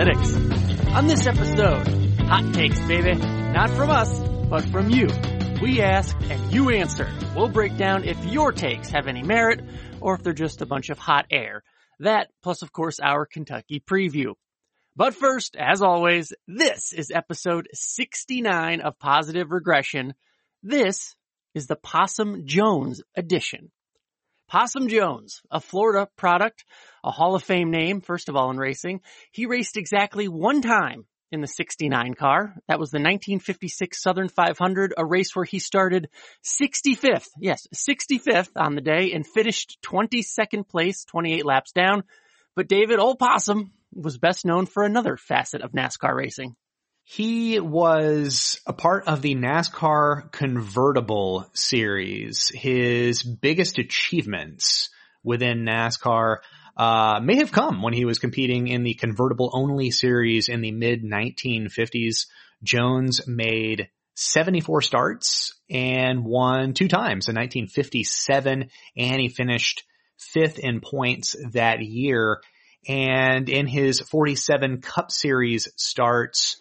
Analytics. On this episode, hot takes, baby. Not from us, but from you. We ask and you answer. We'll break down if your takes have any merit or if they're just a bunch of hot air. That, plus of course our Kentucky preview. But first, as always, this is episode 69 of Positive Regression. This is the Possum Jones edition. Possum Jones, a Florida product, a Hall of Fame name, first of all in racing. He raced exactly one time in the 69 car. That was the 1956 Southern 500, a race where he started 65th. Yes, 65th on the day and finished 22nd place, 28 laps down. But David Old Possum was best known for another facet of NASCAR racing. He was a part of the NASCAR convertible series. His biggest achievements within NASCAR uh, may have come when he was competing in the convertible only series in the mid 1950s. Jones made 74 starts and won two times in 1957 and he finished fifth in points that year. And in his 47 Cup Series starts,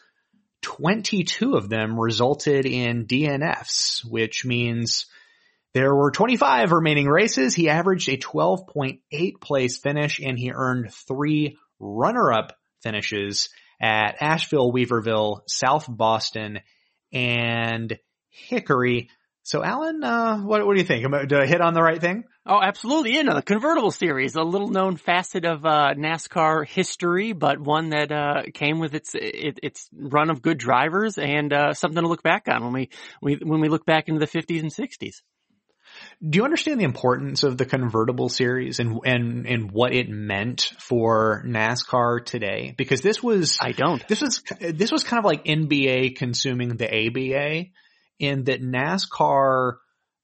22 of them resulted in DNFs, which means there were 25 remaining races. He averaged a 12.8 place finish and he earned three runner-up finishes at Asheville, Weaverville, South Boston, and Hickory. So Alan, uh, what, what do you think? Did I hit on the right thing? Oh, absolutely. Yeah, no, the convertible series, a little known facet of uh, NASCAR history, but one that uh, came with its it, its run of good drivers and uh, something to look back on when we, we when we look back into the 50s and 60s. Do you understand the importance of the convertible series and and and what it meant for NASCAR today? Because this was I don't. This was this was kind of like NBA consuming the ABA in that NASCAR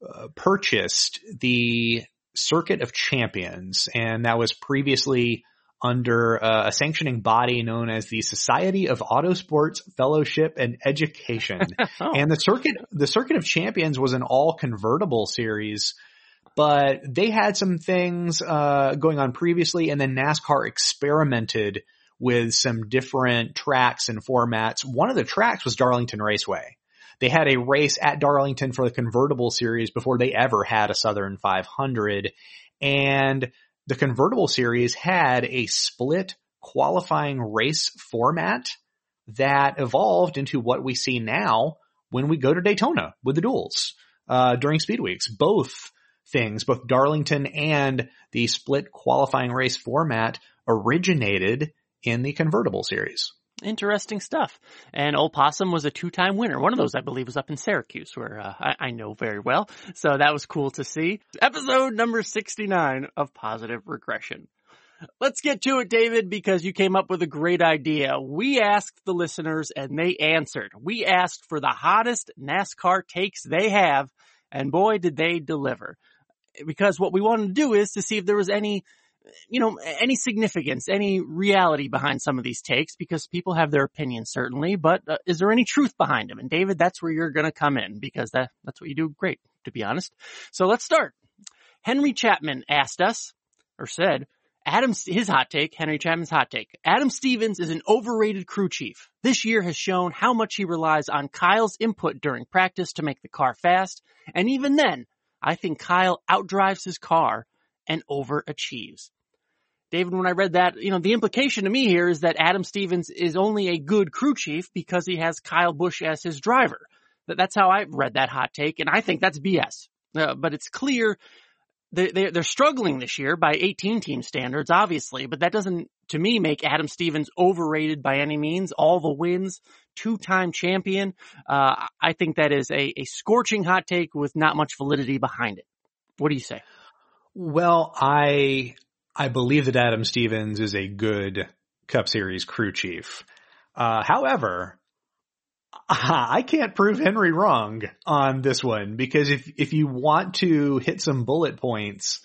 uh, purchased the Circuit of Champions, and that was previously under uh, a sanctioning body known as the Society of Autosports Fellowship and Education. oh. And the circuit, the Circuit of Champions was an all convertible series, but they had some things uh, going on previously, and then NASCAR experimented with some different tracks and formats. One of the tracks was Darlington Raceway. They had a race at Darlington for the convertible series before they ever had a Southern 500. And the convertible series had a split qualifying race format that evolved into what we see now when we go to Daytona with the duels uh, during speed weeks. Both things, both Darlington and the split qualifying race format originated in the convertible series. Interesting stuff. And Old Possum was a two-time winner. One of those, I believe, was up in Syracuse, where uh, I, I, know very well. So that was cool to see. Episode number 69 of Positive Regression. Let's get to it, David, because you came up with a great idea. We asked the listeners and they answered. We asked for the hottest NASCAR takes they have, and boy, did they deliver. Because what we wanted to do is to see if there was any you know, any significance, any reality behind some of these takes because people have their opinions certainly, but uh, is there any truth behind them? And David, that's where you're going to come in because that, that's what you do great, to be honest. So let's start. Henry Chapman asked us or said, Adam, his hot take, Henry Chapman's hot take. Adam Stevens is an overrated crew chief. This year has shown how much he relies on Kyle's input during practice to make the car fast. And even then, I think Kyle outdrives his car and overachieves. David, when I read that, you know, the implication to me here is that Adam Stevens is only a good crew chief because he has Kyle Busch as his driver. That's how I read that hot take, and I think that's BS. Uh, but it's clear they, they're struggling this year by 18 team standards, obviously, but that doesn't, to me, make Adam Stevens overrated by any means. All the wins, two-time champion. Uh, I think that is a, a scorching hot take with not much validity behind it. What do you say? Well, I I believe that Adam Stevens is a good Cup Series crew chief. Uh, however, I can't prove Henry wrong on this one because if, if you want to hit some bullet points,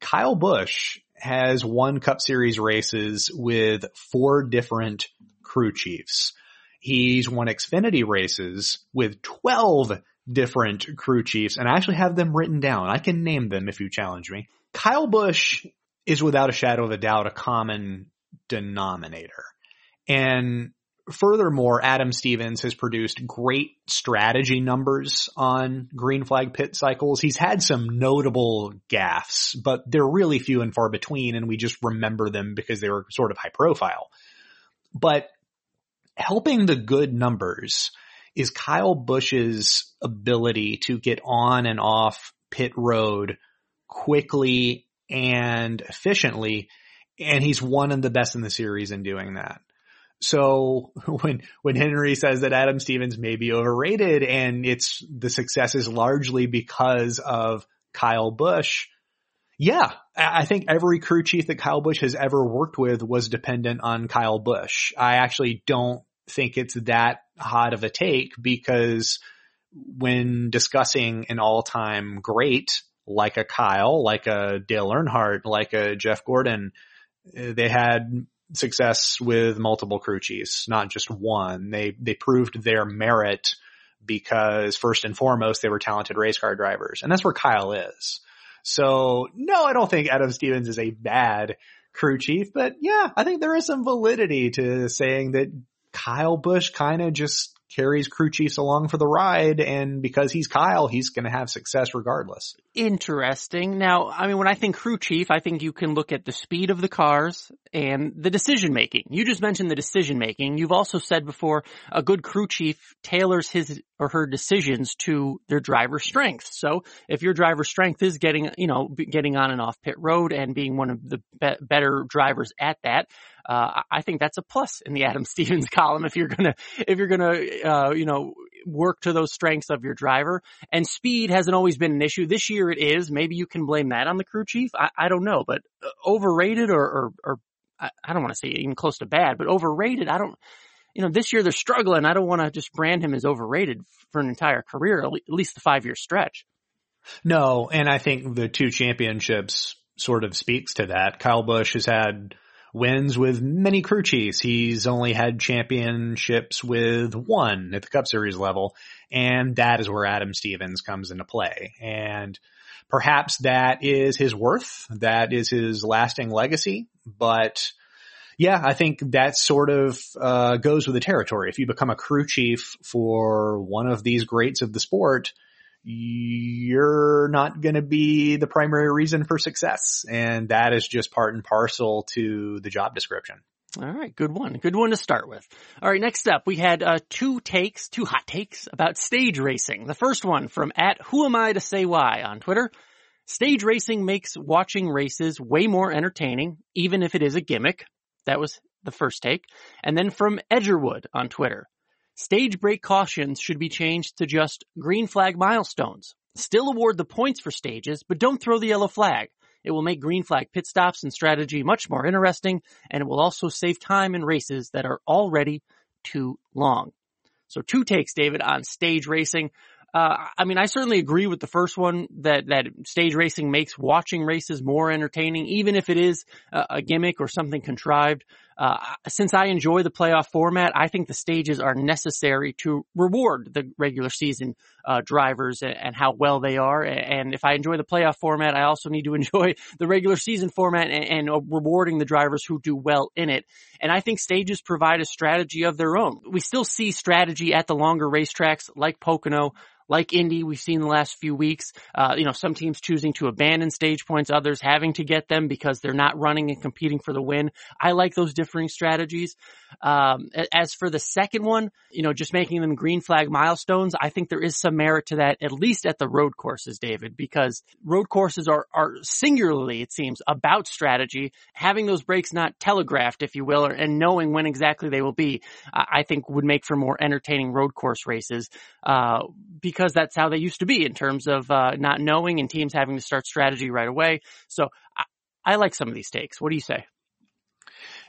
Kyle Busch has won Cup Series races with four different crew chiefs. He's won Xfinity races with 12 different crew chiefs and I actually have them written down. I can name them if you challenge me. Kyle Busch is without a shadow of a doubt a common denominator. And furthermore, Adam Stevens has produced great strategy numbers on green flag pit cycles. He's had some notable gaffes, but they're really few and far between, and we just remember them because they were sort of high profile. But helping the good numbers is Kyle Busch's ability to get on and off pit road quickly and efficiently. And he's one of the best in the series in doing that. So when, when Henry says that Adam Stevens may be overrated and it's the success is largely because of Kyle Busch, yeah, I think every crew chief that Kyle Busch has ever worked with was dependent on Kyle Busch. I actually don't think it's that hot of a take because when discussing an all-time great like a Kyle, like a Dale Earnhardt, like a Jeff Gordon, they had success with multiple crew chiefs, not just one. They, they proved their merit because first and foremost, they were talented race car drivers. And that's where Kyle is. So no, I don't think Adam Stevens is a bad crew chief, but yeah, I think there is some validity to saying that Kyle Busch kind of just carries crew chiefs along for the ride. And because he's Kyle, he's going to have success regardless. Interesting. Now, I mean, when I think crew chief, I think you can look at the speed of the cars and the decision making. You just mentioned the decision making. You've also said before a good crew chief tailors his or her decisions to their driver's strengths. So if your driver's strength is getting, you know, getting on and off pit road and being one of the be- better drivers at that, uh, I think that's a plus in the Adam Stevens column if you're gonna, if you're gonna, uh, you know, work to those strengths of your driver. And speed hasn't always been an issue. This year it is. Maybe you can blame that on the crew chief. I, I don't know, but uh, overrated or, or, or I, I don't want to say even close to bad, but overrated. I don't, you know, this year they're struggling. I don't want to just brand him as overrated for an entire career, at least the five year stretch. No, and I think the two championships sort of speaks to that. Kyle Busch has had wins with many crew chiefs. He's only had championships with one at the Cup Series level, and that is where Adam Stevens comes into play. And perhaps that is his worth. That is his lasting legacy. But yeah, I think that sort of uh, goes with the territory. If you become a crew chief for one of these greats of the sport, you're not going to be the primary reason for success. And that is just part and parcel to the job description. All right, good one. Good one to start with. All right, next up, we had uh, two takes, two hot takes about stage racing. The first one from at Who Am I to Say Why on Twitter. Stage racing makes watching races way more entertaining, even if it is a gimmick. That was the first take. And then from Edgerwood on Twitter. Stage break cautions should be changed to just green flag milestones. Still award the points for stages, but don't throw the yellow flag. It will make green flag pit stops and strategy much more interesting, and it will also save time in races that are already too long. So two takes, David, on stage racing. Uh, I mean, I certainly agree with the first one that, that stage racing makes watching races more entertaining, even if it is a, a gimmick or something contrived. Uh, since I enjoy the playoff format, I think the stages are necessary to reward the regular season uh, drivers and, and, how well they are. And if I enjoy the playoff format, I also need to enjoy the regular season format and, and uh, rewarding the drivers who do well in it. And I think stages provide a strategy of their own. We still see strategy at the longer racetracks like Pocono, like Indy, we've seen the last few weeks, uh, you know, some teams choosing to abandon stage points, others having to get them because they're not running and competing for the win. I like those differing strategies. Um, as for the second one, you know, just making them green flag milestones, I think there is some merit to that, at least at the road courses, David, because road courses are, are singularly, it seems, about strategy. Having those breaks not telegraphed, if you will, or, and knowing when exactly they will be, I think would make for more entertaining road course races, uh, because that's how they used to be in terms of, uh, not knowing and teams having to start strategy right away. So I, I like some of these takes. What do you say?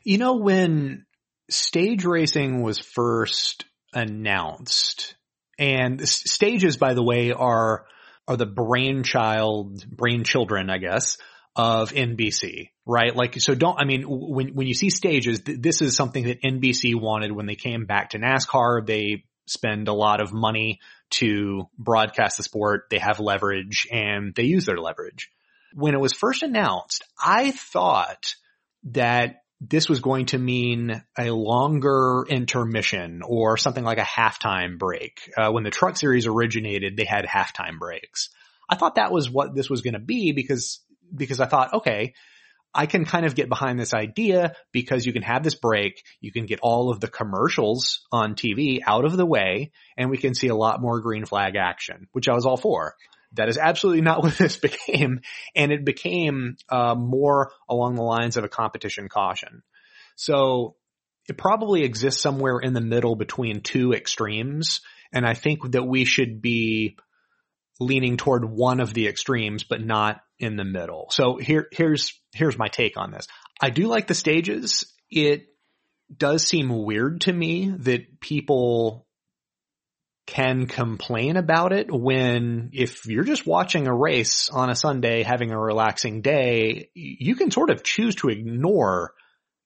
You know, when stage racing was first announced, and stages, by the way, are are the brainchild, brainchildren, I guess, of NBC, right? Like, so don't, I mean, when, when you see stages, th- this is something that NBC wanted when they came back to NASCAR. They spend a lot of money to broadcast the sport. They have leverage and they use their leverage. When it was first announced, I thought that this was going to mean a longer intermission or something like a halftime break. Uh, when the truck series originated, they had halftime breaks. I thought that was what this was going to be because, because I thought, okay, I can kind of get behind this idea because you can have this break. You can get all of the commercials on TV out of the way and we can see a lot more green flag action, which I was all for. That is absolutely not what this became. And it became uh, more along the lines of a competition caution. So it probably exists somewhere in the middle between two extremes. And I think that we should be leaning toward one of the extremes, but not in the middle. So here, here's, here's my take on this. I do like the stages. It does seem weird to me that people can complain about it when if you're just watching a race on a Sunday, having a relaxing day, you can sort of choose to ignore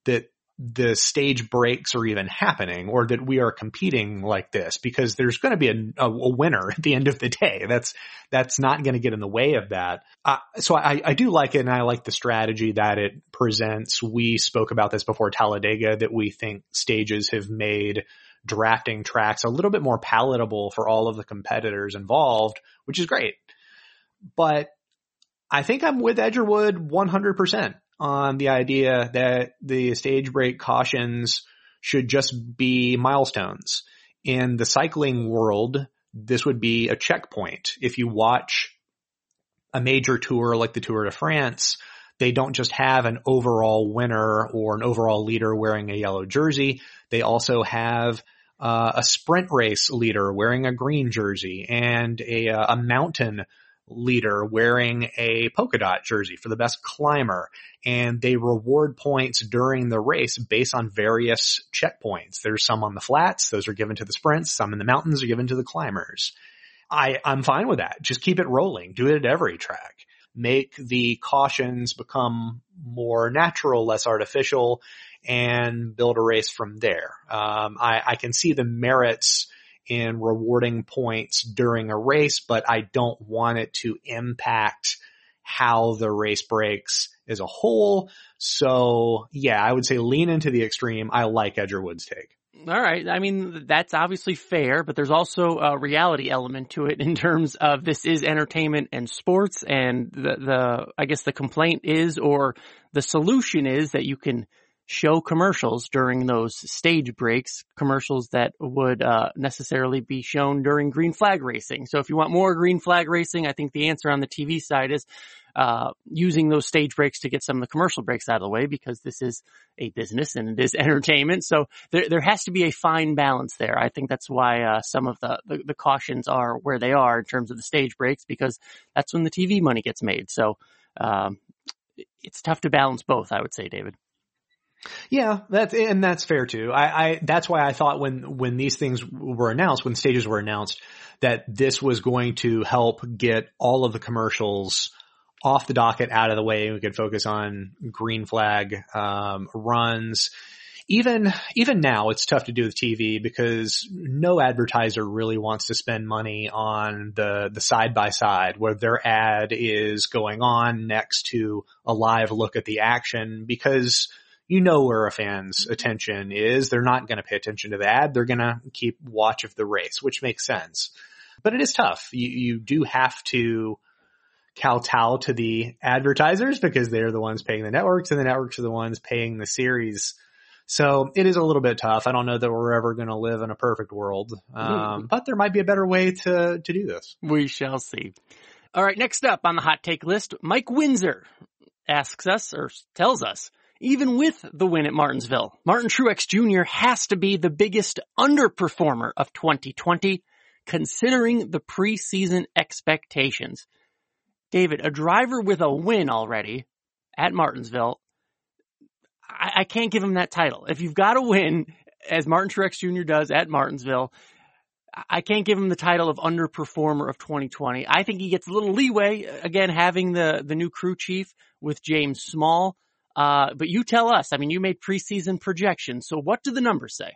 that the stage breaks are even happening or that we are competing like this because there's going to be a, a, a, winner at the end of the day. That's, that's not going to get in the way of that. Uh, so I, I do like it and I like the strategy that it presents. We spoke about this before Talladega that we think stages have made drafting tracks a little bit more palatable for all of the competitors involved, which is great. But I think I'm with Edgerwood 100% on the idea that the stage break cautions should just be milestones. In the cycling world, this would be a checkpoint. If you watch a major tour like the Tour de France, they don't just have an overall winner or an overall leader wearing a yellow jersey. They also have uh, a sprint race leader wearing a green jersey and a, a mountain leader wearing a polka dot jersey for the best climber and they reward points during the race based on various checkpoints. There's some on the flats. Those are given to the sprints. Some in the mountains are given to the climbers. I, I'm fine with that. Just keep it rolling. Do it at every track. Make the cautions become more natural, less artificial and build a race from there. Um, I, I can see the merits in rewarding points during a race, but I don't want it to impact how the race breaks as a whole. So yeah, I would say lean into the extreme. I like Edgerwood's take. All right. I mean, that's obviously fair, but there's also a reality element to it in terms of this is entertainment and sports. And the, the, I guess the complaint is, or the solution is that you can show commercials during those stage breaks, commercials that would uh, necessarily be shown during green flag racing. So if you want more green flag racing, I think the answer on the TV side is uh, using those stage breaks to get some of the commercial breaks out of the way because this is a business and it is entertainment. So there there has to be a fine balance there. I think that's why uh, some of the, the, the cautions are where they are in terms of the stage breaks because that's when the TV money gets made. So um, it's tough to balance both. I would say, David. Yeah, that's and that's fair too. I, I that's why I thought when when these things were announced, when stages were announced, that this was going to help get all of the commercials off the docket, out of the way. We could focus on green flag um, runs. Even even now, it's tough to do with TV because no advertiser really wants to spend money on the the side by side where their ad is going on next to a live look at the action because you know where a fan's attention is. They're not going to pay attention to the ad. They're going to keep watch of the race, which makes sense. But it is tough. You, you do have to kowtow to the advertisers because they're the ones paying the networks and the networks are the ones paying the series. So it is a little bit tough. I don't know that we're ever going to live in a perfect world. Um, but there might be a better way to, to do this. We shall see. All right. Next up on the hot take list, Mike Windsor asks us or tells us even with the win at Martinsville, Martin Truex Jr. has to be the biggest underperformer of 2020, considering the preseason expectations. David, a driver with a win already at Martinsville, I, I can't give him that title. If you've got a win, as Martin Truex Jr. does at Martinsville, I can't give him the title of underperformer of 2020. I think he gets a little leeway, again, having the, the new crew chief with James Small. Uh, but you tell us, I mean, you made preseason projections. So what do the numbers say?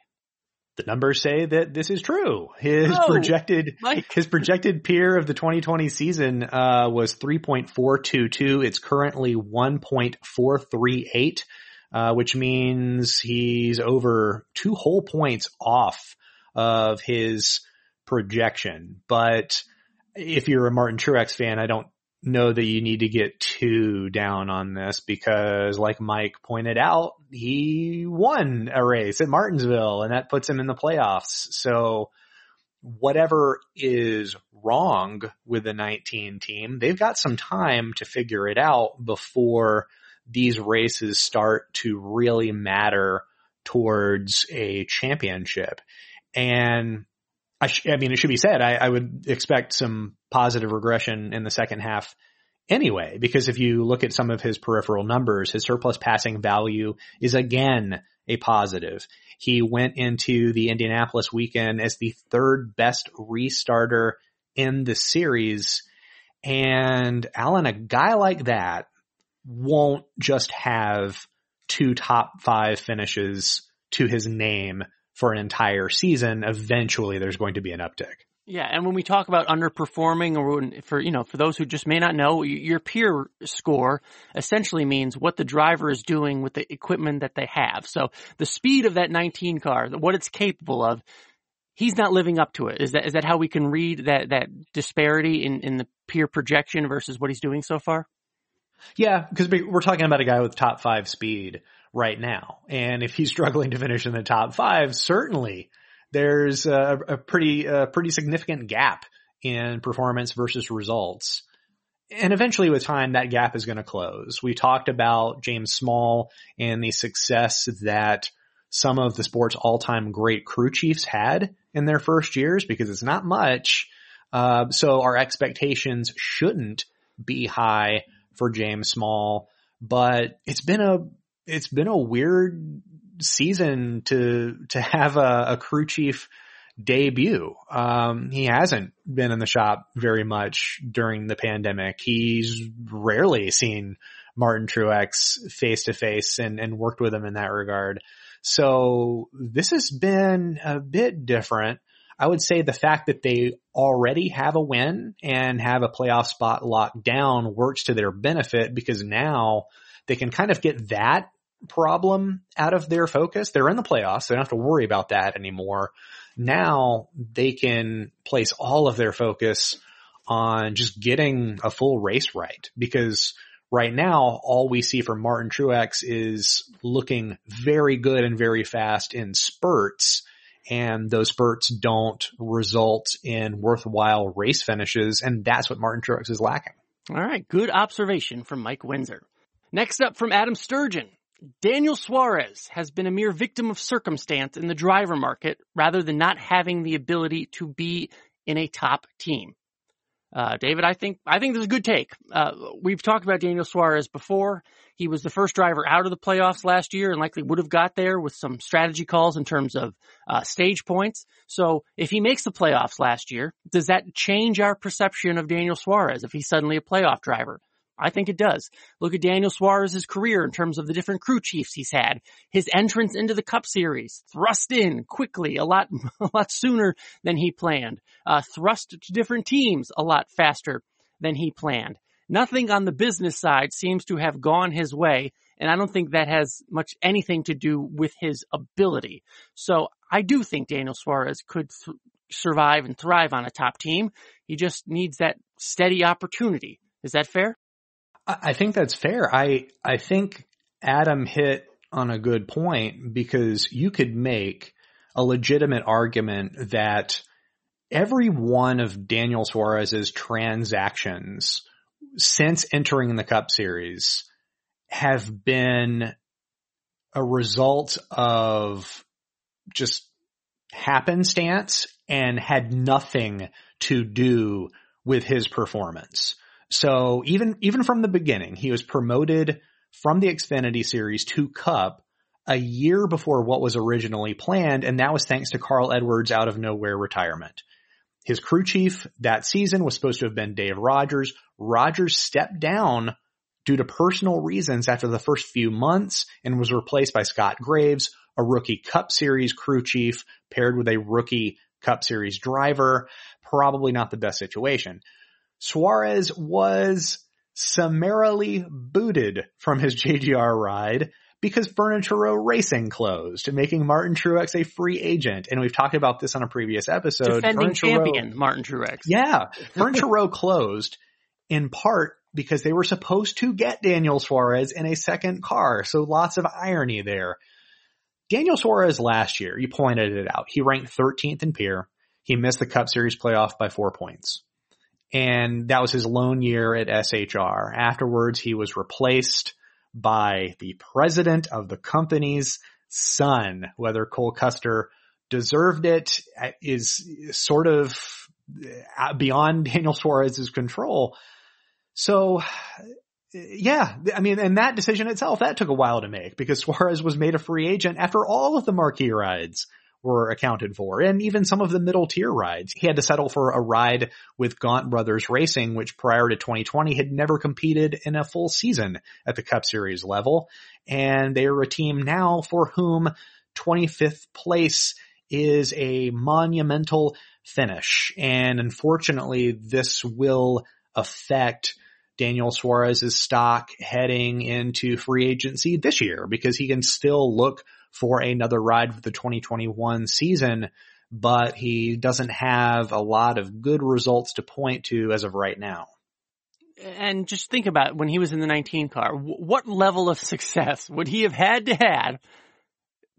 the numbers say that this is true. His Oh, projected Mike. his projected peer of the 2020 season uh, was 3.422. It's currently 1.438, uh, which means he's over two whole points off of his projection. But if you're a Martin Truex fan, I don't know that you need to get too down on this because like Mike pointed out, he won a race at Martinsville and that puts him in the playoffs. So whatever is wrong with the 19 team, they've got some time to figure it out before these races start to really matter towards a championship. And I, sh- I mean, it should be said, I, I would expect some positive regression in the second half anyway, because if you look at some of his peripheral numbers, his surplus passing value is again a positive. He went into the Indianapolis weekend as the third best restarter in the series. And Alan, a guy like that won't just have two top five finishes to his name for an entire season. Eventually there's going to be an uptick. Yeah, and when we talk about underperforming, or when, for you know, for those who just may not know, your peer score essentially means what the driver is doing with the equipment that they have. So the speed of that 19 car, what it's capable of, he's not living up to it. Is that is that how we can read that that disparity in in the peer projection versus what he's doing so far? Yeah, because we're talking about a guy with top five speed right now. And if he's struggling to finish in the top five, certainly there's a, a pretty, a pretty significant gap in performance versus results. And eventually with time, that gap is going to close. We talked about James Small and the success that some of the sport's all-time great crew chiefs had in their first years because it's not much. Uh, so our expectations shouldn't be high for James Small, but it's been a it's been a weird season to to have a, a crew chief debut. Um, he hasn't been in the shop very much during the pandemic. He's rarely seen Martin Truex face to face and and worked with him in that regard. So this has been a bit different. I would say the fact that they already have a win and have a playoff spot locked down works to their benefit because now they can kind of get that problem out of their focus. They're in the playoffs. So they don't have to worry about that anymore. Now they can place all of their focus on just getting a full race right because right now all we see from Martin Truex is looking very good and very fast in spurts and those spurts don't result in worthwhile race finishes. And that's what Martin Truex is lacking. All right, good observation from Mike Windsor. Next up from Adam Sturgeon. Daniel Suarez has been a mere victim of circumstance in the driver market rather than not having the ability to be in a top team. Uh, David, I think, I think this is a good take. Uh, we've talked about Daniel Suarez before. He was the first driver out of the playoffs last year and likely would have got there with some strategy calls in terms of, uh, stage points. So if he makes the playoffs last year, does that change our perception of Daniel Suarez if he's suddenly a playoff driver? I think it does. Look at Daniel Suarez's career in terms of the different crew chiefs he's had. His entrance into the Cup Series, thrust in quickly, a lot, a lot sooner than he planned. Uh, thrust to different teams a lot faster than he planned. Nothing on the business side seems to have gone his way, and I don't think that has much anything to do with his ability. So I do think Daniel Suarez could th- survive and thrive on a top team. He just needs that steady opportunity. Is that fair? I think that's fair. I, I think Adam hit on a good point because you could make a legitimate argument that every one of Daniel Suarez's transactions since entering the Cup Series have been a result of just happenstance and had nothing to do with his performance. So even, even from the beginning, he was promoted from the Xfinity series to Cup a year before what was originally planned. And that was thanks to Carl Edwards out of nowhere retirement. His crew chief that season was supposed to have been Dave Rogers. Rogers stepped down due to personal reasons after the first few months and was replaced by Scott Graves. a rookie Cup Series crew chief paired with a rookie Cup Series driver. Probably not the best situation. Suarez was summarily booted from his JGR ride because Furniture Row Racing closed, making Martin Truex a free agent. And we've talked about this on a previous episode. Defending champion Martin Truex. yeah, Furniture Row closed in part because they were supposed to get Daniel Suarez in a second car. So lots of irony there. Daniel Suarez last year, you pointed it out. He ranked 13th in Peer. He missed the Cup Series playoff by four points. And that was his lone year at SHR. Afterwards, he was replaced by the president of the company's son. Whether Cole Custer deserved it uh, is sort of uh, beyond Daniel Suarez's control. So uh, yeah, I mean, and that decision itself, that took a while to make because Suarez was made a free agent after all of the marquee rides were accounted for and even some of the middle tier rides. He had to settle for a ride with Gaunt Brothers Racing, which prior to 2020 had never competed in a full season at the Cup Series level. And they are a team now for whom 25th place is a monumental finish. And unfortunately, this will affect Daniel Suarez's stock heading into free agency this year because he can still look for another ride for the 2021 season, but he doesn't have a lot of good results to point to as of right now. And just think about when he was in the 19 car, what level of success would he have had to have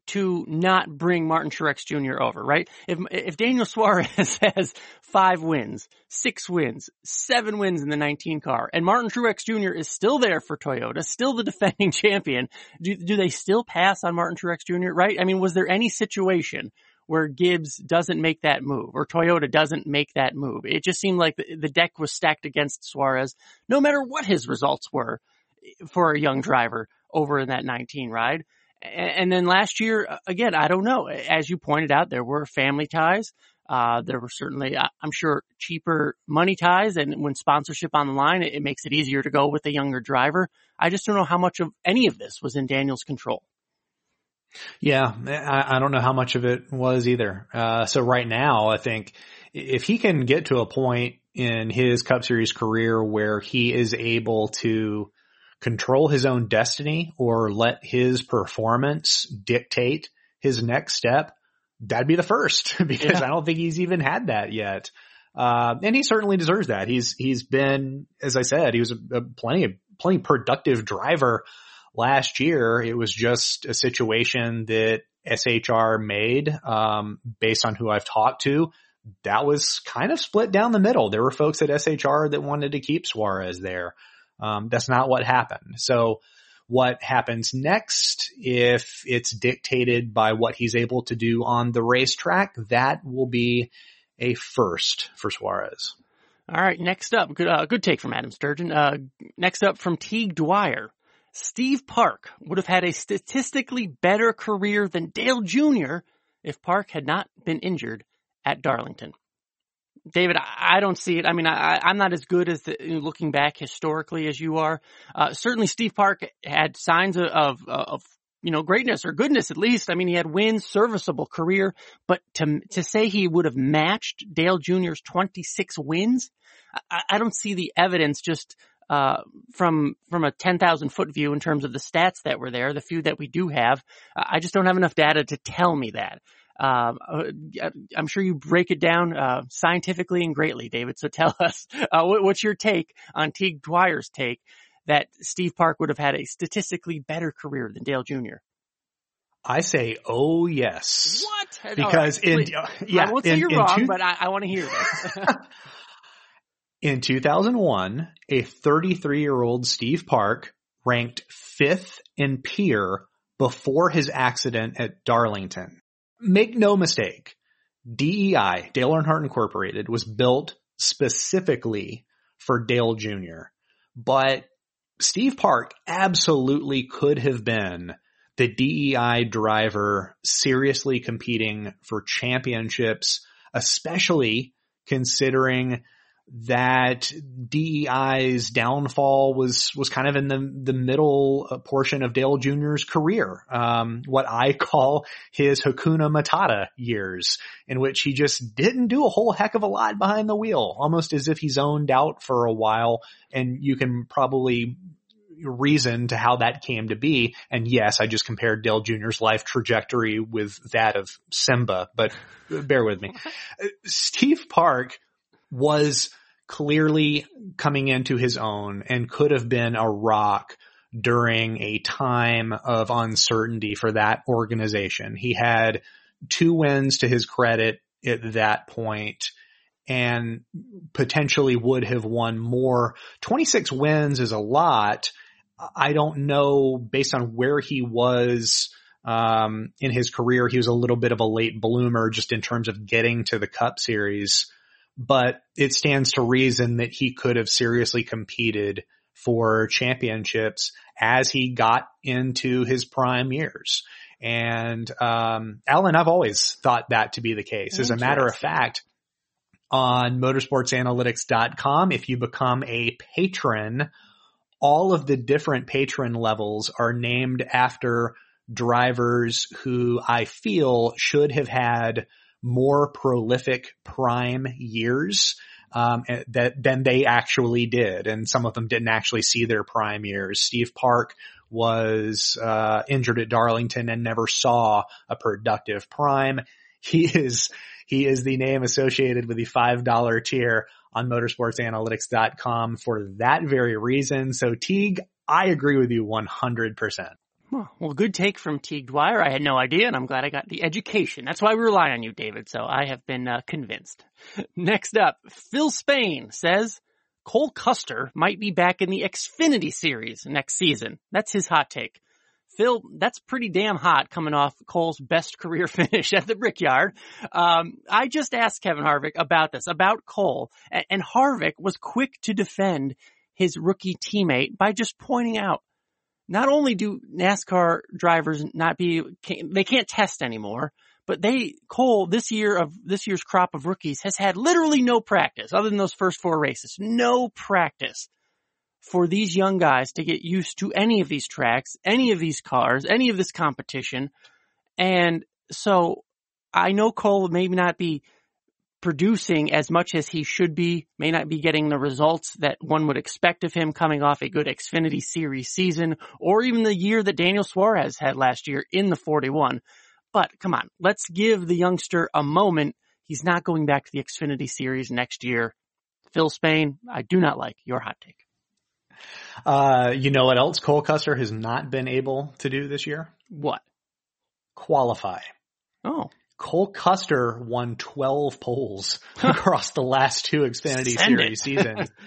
to not bring Martin Truex Jr. over, right? If, if Daniel Suarez has five wins, six wins, seven wins in the 19 car, and Martin Truex Jr. is still there for Toyota, still the defending champion, do, do they still pass on Martin Truex Jr., right? I mean, was there any situation where Gibbs doesn't make that move or Toyota doesn't make that move? It just seemed like the, the deck was stacked against Suarez, no matter what his results were eh, for a young driver over in that 19 ride. And then last year, again, I don't know. As you pointed out, there were family ties. Uh, there were certainly, I'm sure, cheaper money ties. And when sponsorship on the line, it, makes it easier to go with a younger driver. I just don't know how much of any of this was in Daniel's control. Yeah, I, I don't know how much of it was either. Uh, so right now, I think if he can get to a point in his Cup Series career where he is able to control his own destiny or let his performance dictate his next step, that'd be the first because yeah. I don't think he's even had that yet. Uh, and he certainly deserves that. He's, he's been, as I said, he was a, a plenty, plenty productive driver last year. It was just a situation that SHR made, um, based on who I've talked to. That was kind of split down the middle. There were folks at SHR that wanted to keep Suarez there. Um, that's not what happened. So what happens next, if it's dictated by what he's able to do on the racetrack, that will be a first for Suarez. All right. Next up, good, uh, good take from Adam Sturgeon. Uh, next up from Teague Dwyer. Steve Park would have had a statistically better career than Dale Jr. if Park had not been injured at Darlington. David, I don't see it. I mean, I, am not as good as the, looking back historically as you are. Uh, certainly, Steve Park had signs of, of, of you know, greatness or goodness at least. I mean, he had wins, serviceable career, but to, to say he would have matched Dale Jr.'s 26 wins, I, I don't see the evidence just, uh, from, from a 10,000 foot view in terms of the stats that were there, the few that we do have. I just don't have enough data to tell me that. Um, uh, I'm sure you break it down uh, scientifically and greatly, David. So tell us uh, what, what's your take on Teague Dwyer's take that Steve Park would have had a statistically better career than Dale Jr. I say, oh yes. What? Because right, in yeah, I won't say in, you're wrong, two- but I, I want to hear this. in 2001, a 33 year old Steve Park ranked fifth in peer before his accident at Darlington make no mistake, DEI, Dale Earnhardt Incorporated, was built specifically for Dale Jr. But Steve Park absolutely could have been the DEI driver seriously competing for championships, especially considering that DEI's downfall was was kind of in the the middle uh, portion of Dale Jr.'s career, um, what I call his Hakuna Matata years, in which he just didn't do a whole heck of a lot behind the wheel, almost as if he zoned out for a while. And you can probably reason to how that came to be. And yes, I just compared Dale Jr.'s life trajectory with that of Simba, but bear with me. Steve Park was clearly coming into his own and could have been a rock during a time of uncertainty for that organization. He had two wins to his credit at that point and potentially would have won more. 26 wins is a lot. I don't know based on where he was um, in his career. He was a little bit of a late bloomer just in terms of getting to the cup series but it stands to reason that he could have seriously competed for championships as he got into his prime years. And, um, Alan, I've always thought that to be the case. As a matter of fact, on motorsportsanalytics.com, if you become a patron, all of the different patron levels are named after drivers who I feel should have had more prolific prime years um, eh, that than they actually did, and some of them didn't actually see their prime years. Steve Park was uh, injured at Darlington and never saw a productive prime. He is he is the name associated with the five dollar tier on motorsportsanalytics.com for that very reason. So Teague, I agree with you 100%. Well, good take from Teague Dwyer. I had no idea, and I'm glad I got the education. That's why we rely on you, David. So I have been uh, convinced. Next up, Phil Spain says Cole Custer might be back in the Xfinity Series next season. That's his hot take. Phil, that's pretty damn hot coming off Cole's best career finish at the Brickyard. Um, I just asked Kevin Harvick about this, about Cole, and, and Harvick was quick to defend his rookie teammate by just pointing out not only do NASCAR drivers not be, they can't test anymore, but they, Cole, this year of, this year's crop of rookies has had literally no practice other than those first four races. No practice for these young guys to get used to any of these tracks, any of these cars, any of this competition. And so I know Cole may not be producing as much as he should be, may not be getting the results that one would expect of him coming off a good Xfinity Series season, or even the year that Daniel Suarez had last year in the 41. But come on, let's give the youngster a moment. He's not going back to the Xfinity Series next year. Phil Spain, I do not like your hot take. Uh, you know what else Cole Custer has not been able to do this year? What? Qualify. Oh. Cole Custer won 12 poles across the last two Xfinity Send Series seasons.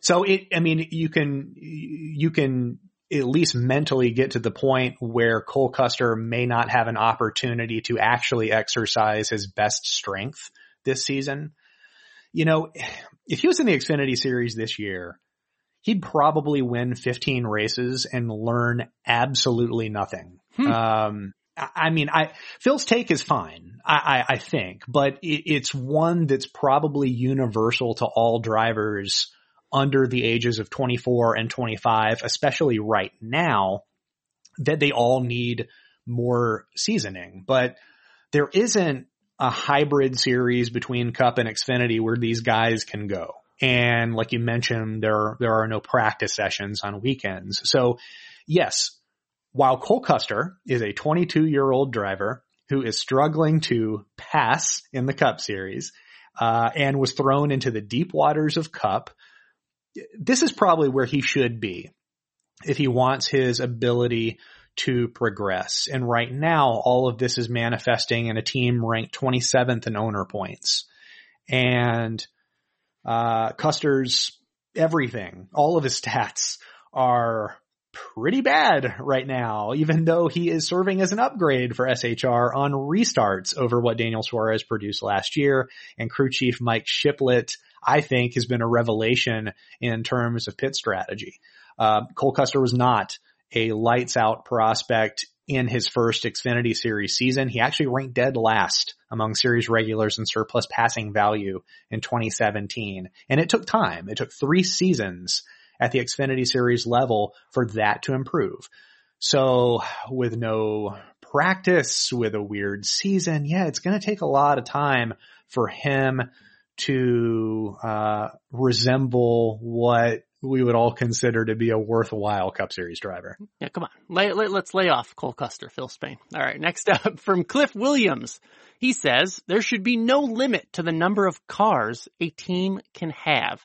So it, I mean, you can, you can at least mentally get to the point where Cole Custer may not have an opportunity to actually exercise his best strength this season. You know, if he was in the Xfinity Series this year, he'd probably win 15 races and learn absolutely nothing. Hmm. Um, I mean, I, Phil's take is fine, I, I, I think, but it, it's one that's probably universal to all drivers under the ages of 24 and 25, especially right now, that they all need more seasoning. But there isn't a hybrid series between Cup and Xfinity where these guys can go. And like you mentioned, there, there are no practice sessions on weekends. So yes, while Cole Custer is a 22 year old driver who is struggling to pass in the Cup Series, uh, and was thrown into the deep waters of Cup, this is probably where he should be if he wants his ability to progress. And right now, all of this is manifesting in a team ranked 27th in owner points. And, uh, Custer's everything, all of his stats are pretty bad right now, even though he is serving as an upgrade for SHR on restarts over what Daniel Suarez produced last year. And crew chief Mike Shiplett, I think, has been a revelation in terms of pit strategy. Uh, Cole Custer was not a lights out prospect in his first Xfinity Series season. He actually ranked dead last among series regulars in surplus passing value in 2017. And it took time. It took three seasons at the Xfinity Series level for that to improve. So with no practice, with a weird season, yeah, it's going to take a lot of time for him to uh, resemble what we would all consider to be a worthwhile Cup Series driver. Yeah, come on. Lay, lay, let's lay off Cole Custer, Phil Spain. All right, next up from Cliff Williams. He says there should be no limit to the number of cars a team can have.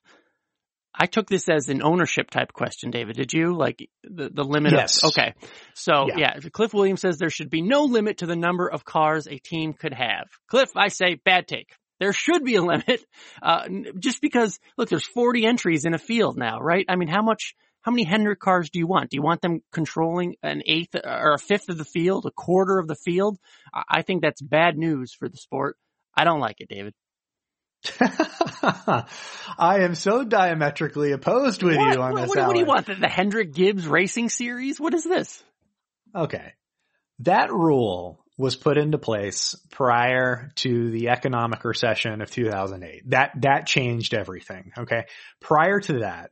I took this as an ownership type question, David. Did you like the, the limit? Yes. Of, okay. So yeah. yeah, Cliff Williams says there should be no limit to the number of cars a team could have. Cliff, I say bad take. There should be a limit, uh, just because look, there's 40 entries in a field now, right? I mean, how much, how many Hendrick cars do you want? Do you want them controlling an eighth or a fifth of the field, a quarter of the field? I think that's bad news for the sport. I don't like it, David. I am so diametrically opposed with what? you on what, this. What, what, do you want? The, the Hendrick Gibbs Racing Series? What is this? Okay. That rule was put into place prior to the economic recession of 2008. That, that changed everything. Okay. Prior to that,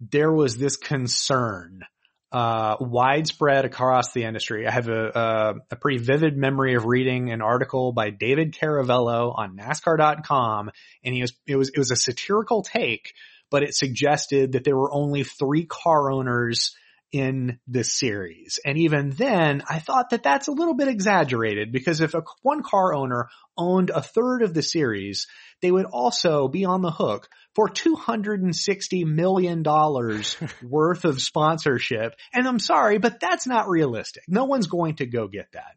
there was this concern uh, widespread across the industry. I have a, a, a, pretty vivid memory of reading an article by David Caraviello on NASCAR.com, and he was it was it was a satirical take, but it suggested that there were only three car owners in this series. And even then, I thought that that's a little bit exaggerated because if a one car owner owned a third of the series, they would also be on the hook for $260 million worth of sponsorship. And I'm sorry, but that's not realistic. No one's going to go get that.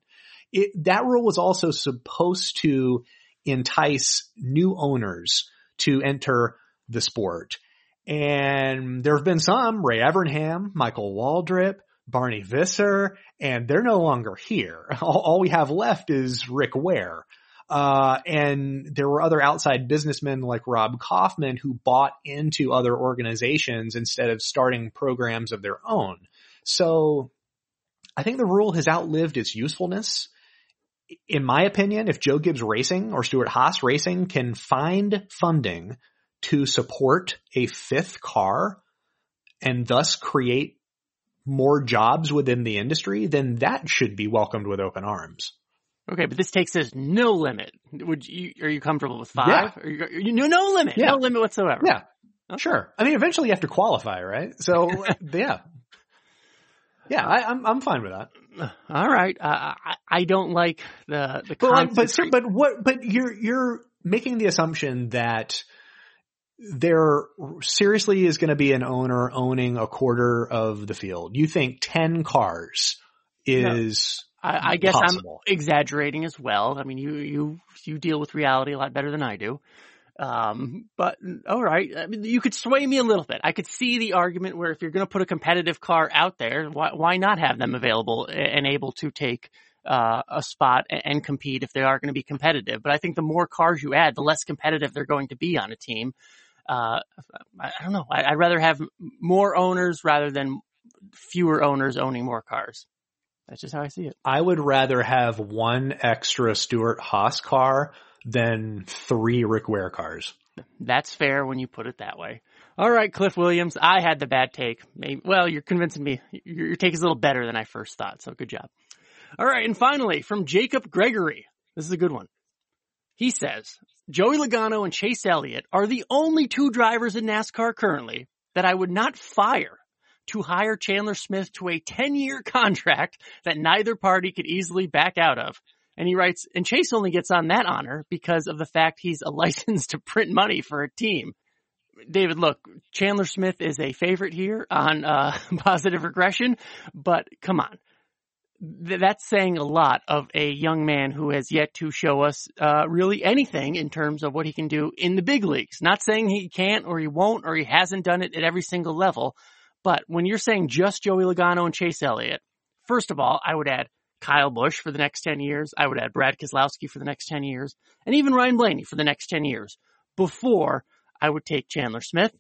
It, that rule was also supposed to entice new owners to enter the sport. And there have been some, Ray Evernham, Michael Waltrip, Barney Visser, and they're no longer here. All, all we have left is Rick Ware. Uh, and there were other outside businessmen like Rob Kauffman who bought into other organizations instead of starting programs of their own. So I think the rule has outlived its usefulness. In my opinion, if Joe Gibbs Racing or Stewart Haas Racing can find funding to support a fifth car and thus create more jobs within the industry, then that should be welcomed with open arms. Okay, but this takes us no limit. Would you are you comfortable with five? Yeah. Are you, are you, no, no limit, yeah. no limit whatsoever. Yeah, okay. sure. I mean, eventually you have to qualify, right? So yeah, yeah, I, am I'm, I'm fine with that. All right, uh, I I don't like the the but but but what? But you're you're making the assumption that there seriously is going to be an owner owning a quarter of the field. You think 10 cars is I, I, guess possible. I'm exaggerating as well. I mean, you, you, you deal with reality a lot better than I do. Um, but all right. I mean, you could sway me a little bit. I could see the argument where if you're going to put a competitive car out there, why, why not have them available and able to take uh, a spot and compete if they are going to be competitive. But I think the more cars you add, the less competitive they're going to be on a team uh, I, don't know. I, would rather have more owners rather than fewer owners owning more cars. That's just how I see it. I would rather have one extra Stewart Haas car than three Rick Ware cars. That's fair when you put it that way. All right, Cliff Williams. I had the bad take. Maybe, well, you're convincing me. Your, your take is a little better than I first thought. So good job. All right. And finally, from Jacob Gregory. This is a good one. He says, Joey Logano and Chase Elliott are the only two drivers in NASCAR currently that I would not fire to hire Chandler Smith to a 10 year contract that neither party could easily back out of. And he writes, and Chase only gets on that honor because of the fact he's a license to print money for a team. David, look, Chandler Smith is a favorite here on uh, positive regression, but come on that's saying a lot of a young man who has yet to show us uh, really anything in terms of what he can do in the big leagues. Not saying he can't or he won't or he hasn't done it at every single level, but when you're saying just Joey Logano and Chase Elliott, first of all, I would add Kyle Busch for the next 10 years. I would add Brad Keselowski for the next 10 years and even Ryan Blaney for the next 10 years before I would take Chandler Smith.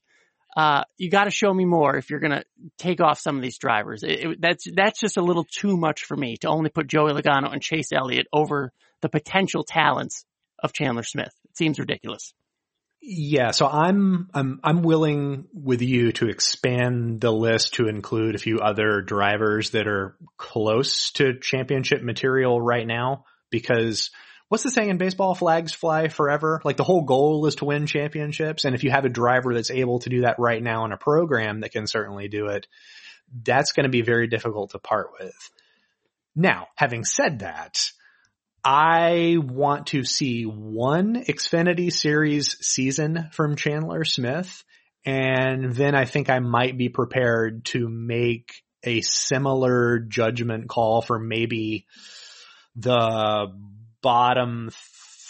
uh, you got to show me more if you're going to take off some of these drivers. It, it, that's that's just a little too much for me to only put Joey Logano and Chase Elliott over the potential talents of Chandler Smith. It seems ridiculous. Yeah, so I'm I'm I'm willing with you to expand the list to include a few other drivers that are close to championship material right now because what's the saying in baseball? Flags fly forever. Like the whole goal is to win championships. And if you have a driver that's able to do that right now in a program that can certainly do it, that's going to be very difficult to part with. Now, having said that, I want to see one Xfinity series season from Chandler Smith. And then I think I might be prepared to make a similar judgment call for maybe the bottom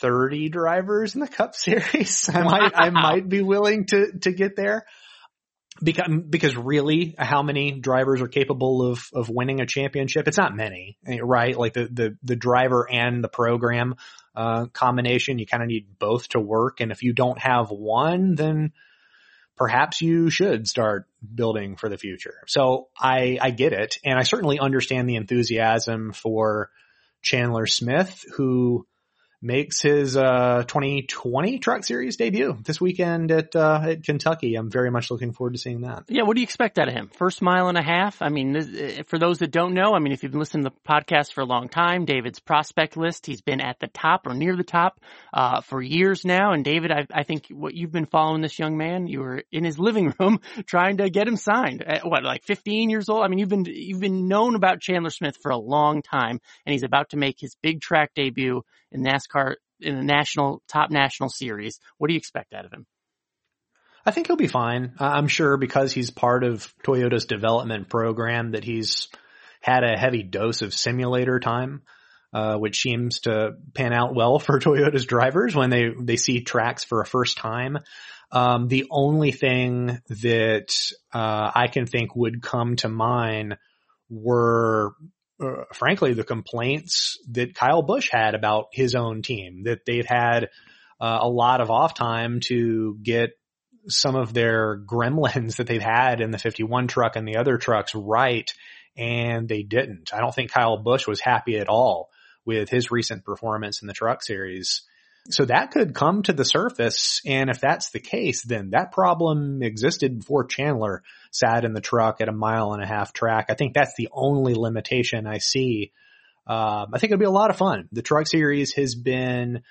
30 drivers in the cup series. I might, I might be willing to, to get there because, because really how many drivers are capable of, of winning a championship? It's not many, right? Like the, the, the driver and the program, uh, combination, you kind of need both to work. And if you don't have one, then perhaps you should start building for the future. So I, I get it. And I certainly understand the enthusiasm for Chandler Smith, who makes his uh, 2020 Truck Series debut this weekend at uh, at Kentucky. I'm very much looking forward to seeing that. Yeah, what do you expect out of him? First mile and a half. I mean, eh, for those that don't know, I mean, if you've been listening to the podcast for a long time, David's prospect list, he's been at the top or near the top uh, for years now. And David, I, I think what you've been following this young man, you were in his living room trying to get him signed. At what, like 15 years old? I mean, you've been you've been known about Chandler Smith for a long time, and he's about to make his big track debut in NASCAR in the national top national series. What do you expect out of him? I think he'll be fine. I'm sure because he's part of Toyota's development program that he's had a heavy dose of simulator time, uh, which seems to pan out well for Toyota's drivers when they, they see tracks for a first time. Um, the only thing that, uh, I can think would come to mind were uh, frankly, the complaints that Kyle Busch had about his own team, that they've had uh, a lot of off time to get some of their gremlins that they've had in the 51 truck and the other trucks right, and they didn't. I don't think Kyle Busch was happy at all with his recent performance in the truck series. So that could come to the surface. And if that's the case, then that problem existed before Chandler sat in the truck at a mile and a half track. I think that's the only limitation I see. Um, I think it'll be a lot of fun. The truck series has been,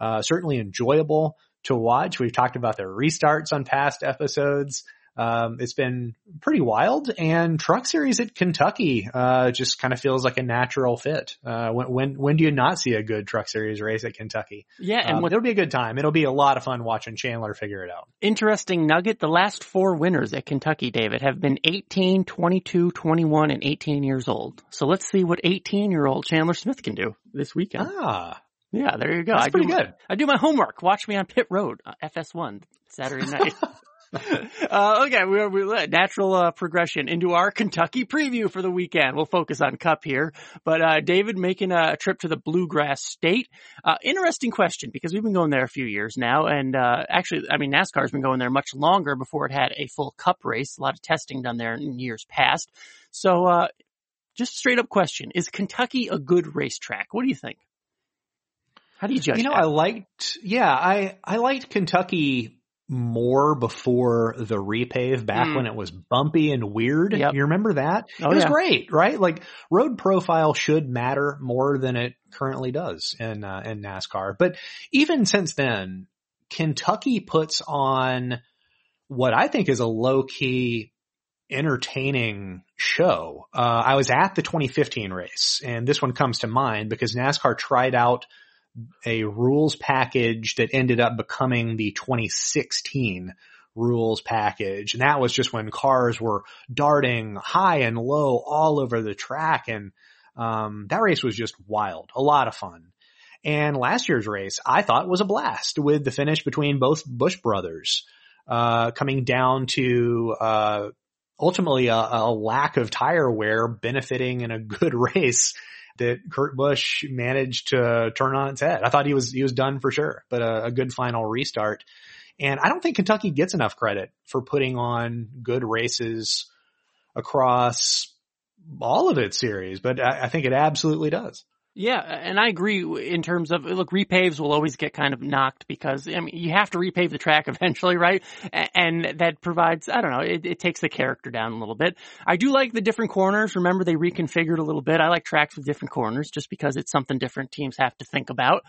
uh, certainly enjoyable to watch. We've talked about the restarts on past episodes. Um, it's been pretty wild and truck series at Kentucky, uh, just kind of feels like a natural fit. Uh, when, when, when do you not see a good truck series race at Kentucky? Yeah. And um, it'll be a good time. It'll be a lot of fun watching Chandler figure it out. Interesting nugget. The last four winners at Kentucky, David, have been 18, 22, 21, and 18 years old. So let's see what 18 year old Chandler Smith can do this weekend. Ah. Yeah, there you go. That's I pretty do, good. I do my homework. Watch me on pit road, uh, FS1, Saturday night. uh, okay, we're, we're natural uh, progression into our Kentucky preview for the weekend. We'll focus on Cup here, but uh, David making a trip to the Bluegrass State. Uh, interesting question because we've been going there a few years now, and uh, actually, I mean NASCAR's been going there much longer before it had a full Cup race. A lot of testing done there in years past. So, uh, just straight up question: Is Kentucky a good racetrack? What do you think? How do you judge? You know, that? I liked, yeah, I, I liked Kentucky more before the repave back Mm. when it was bumpy and weird. Yep. You remember that? Oh, it was yeah. great, right? Like road profile should matter more than it currently does in, uh, in NASCAR. But even since then, Kentucky puts on what I think is a low key entertaining show. Uh, I was at the 2015 race and this one comes to mind because NASCAR tried out a rules package that ended up becoming the 2016 rules package. And that was just when cars were darting high and low all over the track. And, um, that race was just wild, a lot of fun. And last year's race, I thought was a blast with the finish between both Busch brothers, uh, coming down to, uh, ultimately a, a lack of tire wear benefiting in a good race that Kurt Busch managed to turn on its head. I thought he was, he was done for sure, but a, a good final restart. And I don't think Kentucky gets enough credit for putting on good races across all of its series, but I, I think it absolutely does. Yeah, and I agree in terms of look, repaves will always get kind of knocked because I mean you have to repave the track eventually, right? And that provides I don't know, it, it, takes the character down a little bit. I do like the different corners. Remember they reconfigured a little bit. I like tracks with different corners just because it's something different teams have to think about.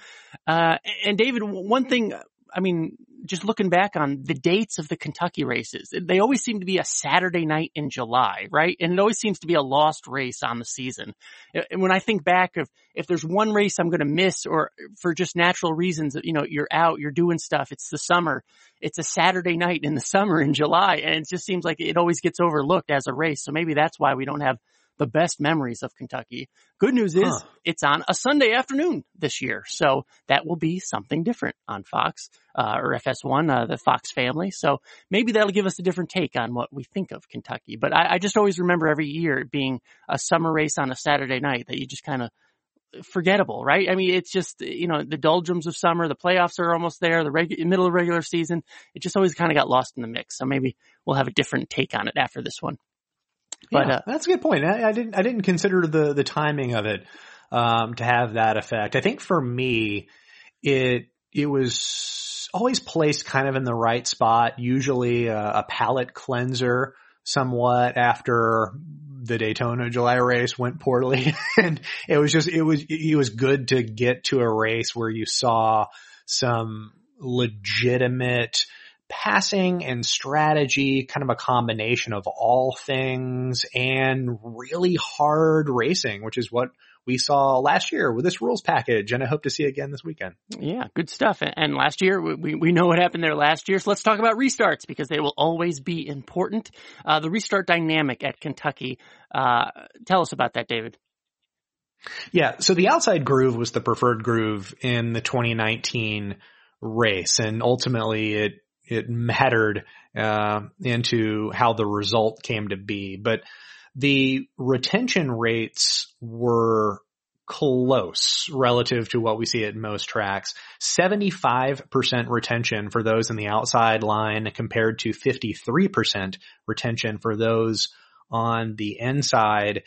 Uh, and David, one thing I mean, just looking back on the dates of the Kentucky races, they always seem to be a Saturday night in July, right? And it always seems to be a lost race on the season. And when I think back of if there's one race I'm going to miss or for just natural reasons, you know, you're out, you're doing stuff, it's the summer, it's a Saturday night in the summer in July. And it just seems like it always gets overlooked as a race. So maybe that's why we don't have the best memories of Kentucky. Good news is huh. it's on a Sunday afternoon this year. So that will be something different on Fox, uh, or FS1, uh, the Fox family. So maybe that'll give us a different take on what we think of Kentucky. But I, I just always remember every year being a summer race on a Saturday night that you just kind of forgettable, right? I mean, it's just, you know, the doldrums of summer, the playoffs are almost there, the regu- middle of regular season. It just always kind of got lost in the mix. So maybe we'll have a different take on it after this one. But yeah, uh, that's a good point. I, I, didn't I didn't consider the the timing of it um, to have that effect. I think for me, it it was always placed kind of in the right spot. Usually a, a palate cleanser, somewhat after the Daytona July race went poorly, and it was just it was it was good to get to a race where you saw some legitimate passing and strategy, kind of a combination of all things and really hard racing, which is what we saw last year with this rules package and I hope to see again this weekend. Yeah, good stuff. And last year, we, we know what happened there last year. So let's talk about restarts because they will always be important. Uh, the restart dynamic at Kentucky. Uh, tell us about that, David. Yeah. So the outside groove was the preferred groove in the 2019 race and ultimately it it mattered uh, into how the result came to be. But the retention rates were close relative to what we see at most tracks. 75% retention for those in the outside line compared to 53% retention for those on the inside.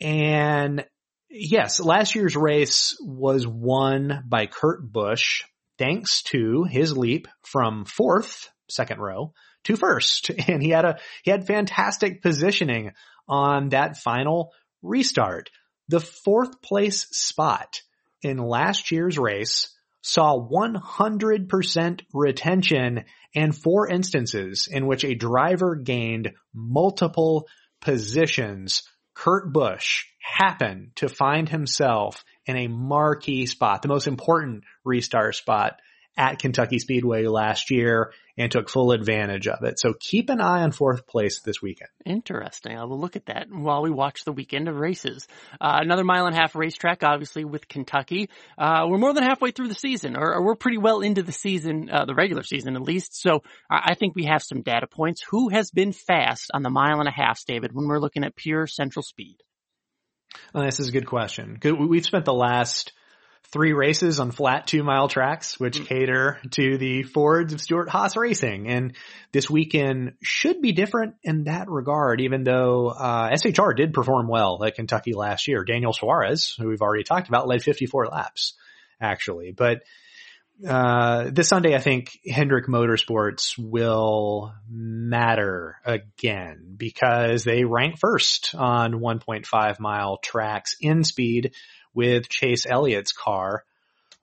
And yes, last year's race was won by Kurt Busch thanks to his leap from fourth, second row, to first. And he had a, he had fantastic positioning on that final restart. The fourth place spot in last year's race saw 100% retention and four instances in which a driver gained multiple positions. Kurt Busch happened to find himself in a marquee spot, the most important restart spot at Kentucky Speedway last year and took full advantage of it. So keep an eye on fourth place this weekend. Interesting. I will look at that while we watch the weekend of races. Uh, another mile and a half racetrack, obviously with Kentucky. Uh, we're more than halfway through the season, or, or we're pretty well into the season, uh, the regular season at least. So I think we have some data points. Who has been fast on the mile and a half, David, when we're looking at pure central speed? Well, this is a good question. We've spent the last three races on flat two mile tracks, which mm. cater to the Fords of Stewart Haas Racing. And this weekend should be different in that regard, even though, uh, SHR did perform well at Kentucky last year. Daniel Suarez, who we've already talked about, led 54 laps, actually. But, uh, this Sunday, I think Hendrick Motorsports will matter again because they rank first on 1.5 mile tracks in speed with Chase Elliott's car.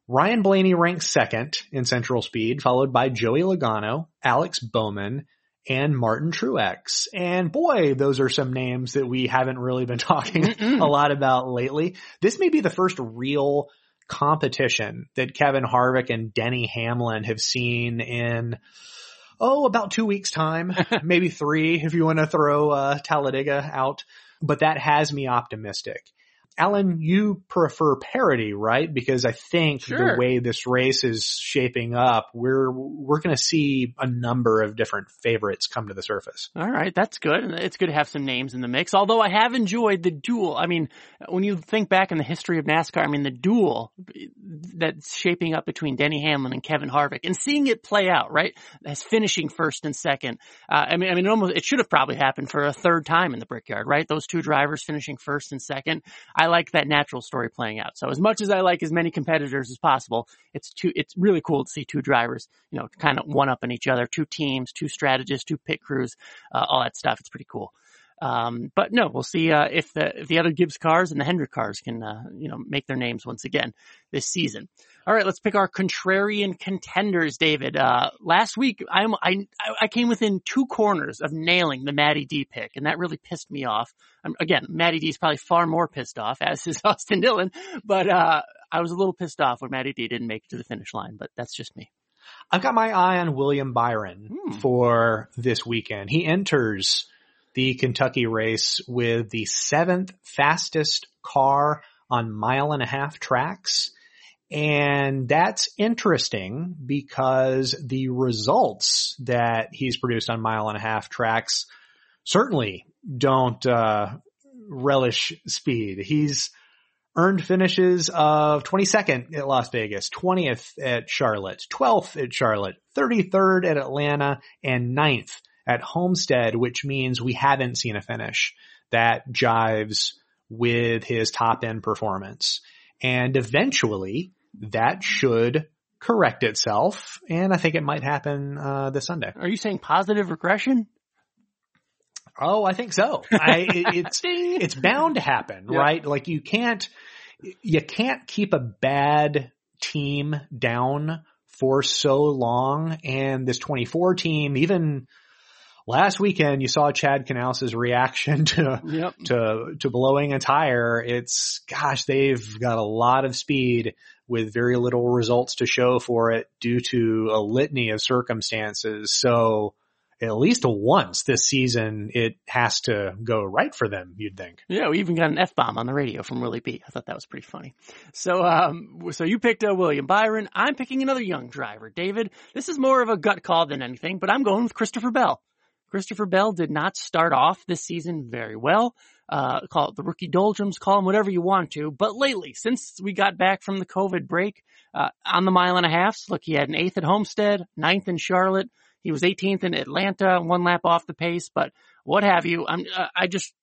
Ryan Blaney ranks second in central speed, followed by Joey Logano, Alex Bowman, and Martin Truex. And boy, those are some names that we haven't really been talking a lot about lately. This may be the first real competition that Kevin Harvick and Denny Hamlin have seen in oh, about two weeks time, maybe three if you want to throw uh, Talladega out. But that has me optimistic. Alan, you prefer parity, right? Because I think sure. the way this race is shaping up, we're we're going to see a number of different favorites come to the surface. All right, that's good. It's good to have some names in the mix. Although I have enjoyed the duel. I mean, when you think back in the history of NASCAR, I mean, the duel, that's shaping up between Denny Hamlin and Kevin Harvick and seeing it play out, right? As finishing first and second. Uh, I mean, I mean, it almost, it should have probably happened for a third time in the Brickyard, right? Those two drivers finishing first and second. I like that natural story playing out. So as much as I like as many competitors as possible, it's two, it's really cool to see two drivers, you know, kind of one up on each other, two teams, two strategists, two pit crews, uh, all that stuff. It's pretty cool. Um, but no, we'll see uh, if the if the other Gibbs cars and the Hendrick cars can uh, you know make their names once again this season. All right, let's pick our contrarian contenders, David. Uh, last week, I'm, I I came within two corners of nailing the Maddie D pick, and that really pissed me off. Um, again, Maddie D is probably far more pissed off, as is Austin Dillon, but uh, I was a little pissed off when Maddie D didn't make it to the finish line. But that's just me. I've got my eye on William Byron hmm. for this weekend. He enters the Kentucky race with the seventh fastest car on mile and a half tracks. And that's interesting because the results that he's produced on mile and a half tracks certainly don't, uh, relish speed. He's earned finishes of 22nd at Las Vegas, 20th at Charlotte, 12th at Charlotte, 33rd at Atlanta, and 9th at Homestead, which means we haven't seen a finish that jives with his top end performance. And eventually that should correct itself. And I think it might happen, uh, this Sunday. Are you saying positive regression? Oh, I think so. I, it's, it's bound to happen, yeah. right? Like you can't, you can't keep a bad team down for so long. And this 24 team, even last weekend you saw Chad Knaus's reaction to, yep. to, to blowing a tire. It's, gosh, they've got a lot of speed with very little results to show for it due to a litany of circumstances. So at least once this season, it has to go right for them, you'd think. Yeah, we even got an F-bomb on the radio from Willie B. I thought that was pretty funny. So, um, so you picked uh, William Byron. I'm picking another young driver, David. This is more of a gut call than anything, but I'm going with Christopher Bell. Christopher Bell did not start off this season very well. Uh, call it the rookie doldrums, call him whatever you want to. But lately, since we got back from the COVID break, uh, on the mile and a half, look, he had an eighth at Homestead, ninth in Charlotte. He was 18th in Atlanta, one lap off the pace, but what have you. I'm, uh, I just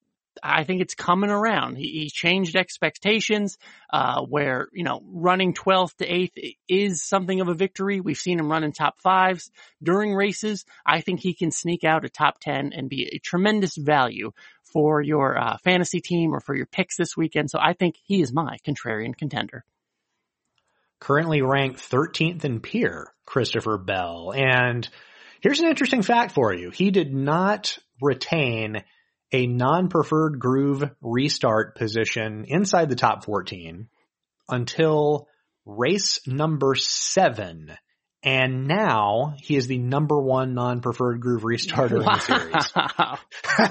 I think it's coming around. He, he changed expectations, uh, where, you know, running 12th to 8th is something of a victory. We've seen him run in top fives during races. I think he can sneak out a top 10 and be a tremendous value for your, uh, fantasy team or for your picks this weekend. So I think he is my contrarian contender. Currently ranked 13th in peer, Christopher Bell. And here's an interesting fact for you. He did not retain a non-preferred groove restart position inside the top 14 until race number seven and now he is the number one non-preferred groove restarter wow. in the series.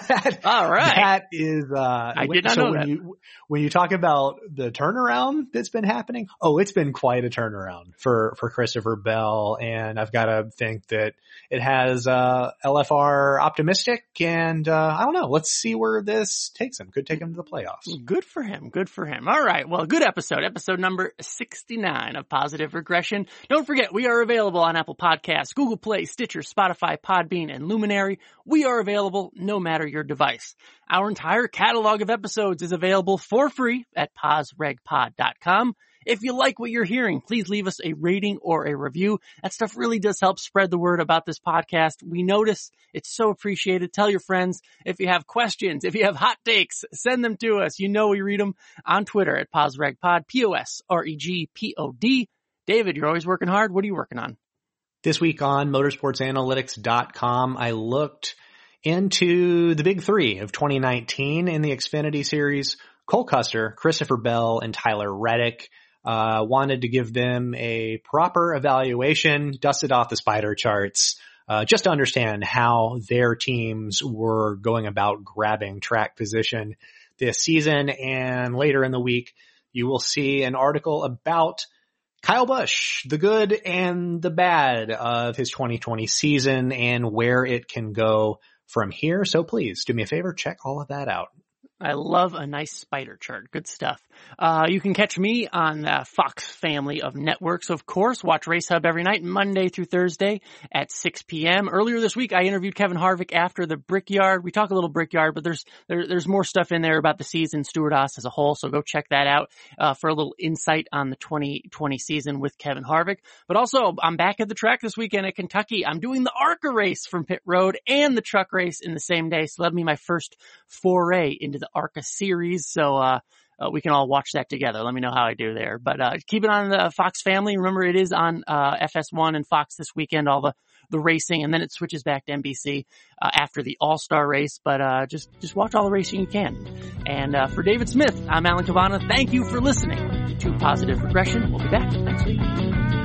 that, All right. That is, uh, I did not so know when that. You, when you talk about the turnaround that's been happening, oh, it's been quite a turnaround for, for Christopher Bell. And I've got to think that it has, uh, LFR optimistic and, uh, I don't know. Let's see where this takes him. Could take him to the playoffs. Good for him. Good for him. All right. Well, good episode. Episode number 69 of Positive Regression. Don't forget, we are available available on Apple Podcasts, Google Play, Stitcher, Spotify, Podbean, and Luminary. We are available no matter your device. Our entire catalog of episodes is available for free at posregpod.com. If you like what you're hearing, please leave us a rating or a review. That stuff really does help spread the word about this podcast. We notice it's so appreciated. Tell your friends. If you have questions, if you have hot takes, send them to us. You know we read them on Twitter at PosRegPod, P-O-S-R-E-G-P-O-D. David, you're always working hard. What are you working on? This week on motorsportsanalytics.com, I looked into the big three of 2019 in the Xfinity series. Cole Custer, Christopher Bell, and Tyler Reddick. Uh, wanted to give them a proper evaluation, dusted off the spider charts, uh, just to understand how their teams were going about grabbing track position this season. And later in the week, you will see an article about Kyle Busch, the good and the bad of his 2020 season and where it can go from here. So please do me a favor, check all of that out. I love a nice spider chart. Good stuff. Uh, you can catch me on the Fox family of networks, of course. Watch Race Hub every night, Monday through Thursday at 6 p.m. Earlier this week, I interviewed Kevin Harvick after the Brickyard. We talk a little Brickyard, but there's there, there's more stuff in there about the season, Stewart-Haas as a whole. So go check that out uh, for a little insight on the 2020 season with Kevin Harvick. But also, I'm back at the track this weekend at Kentucky. I'm doing the ARCA race from pit road and the truck race in the same day. So that'll be my first foray into the ARCA series. So, uh, uh, we can all watch that together. Let me know how I do there. But uh, keep it on the Fox family. Remember, it is on uh, FS1 and Fox this weekend. All the the racing, and then it switches back to NBC uh, after the All Star race. But uh, just just watch all the racing you can. And uh, for David Smith, I'm Alan Cavanna. Thank you for listening to Positive Regression. We'll be back next week.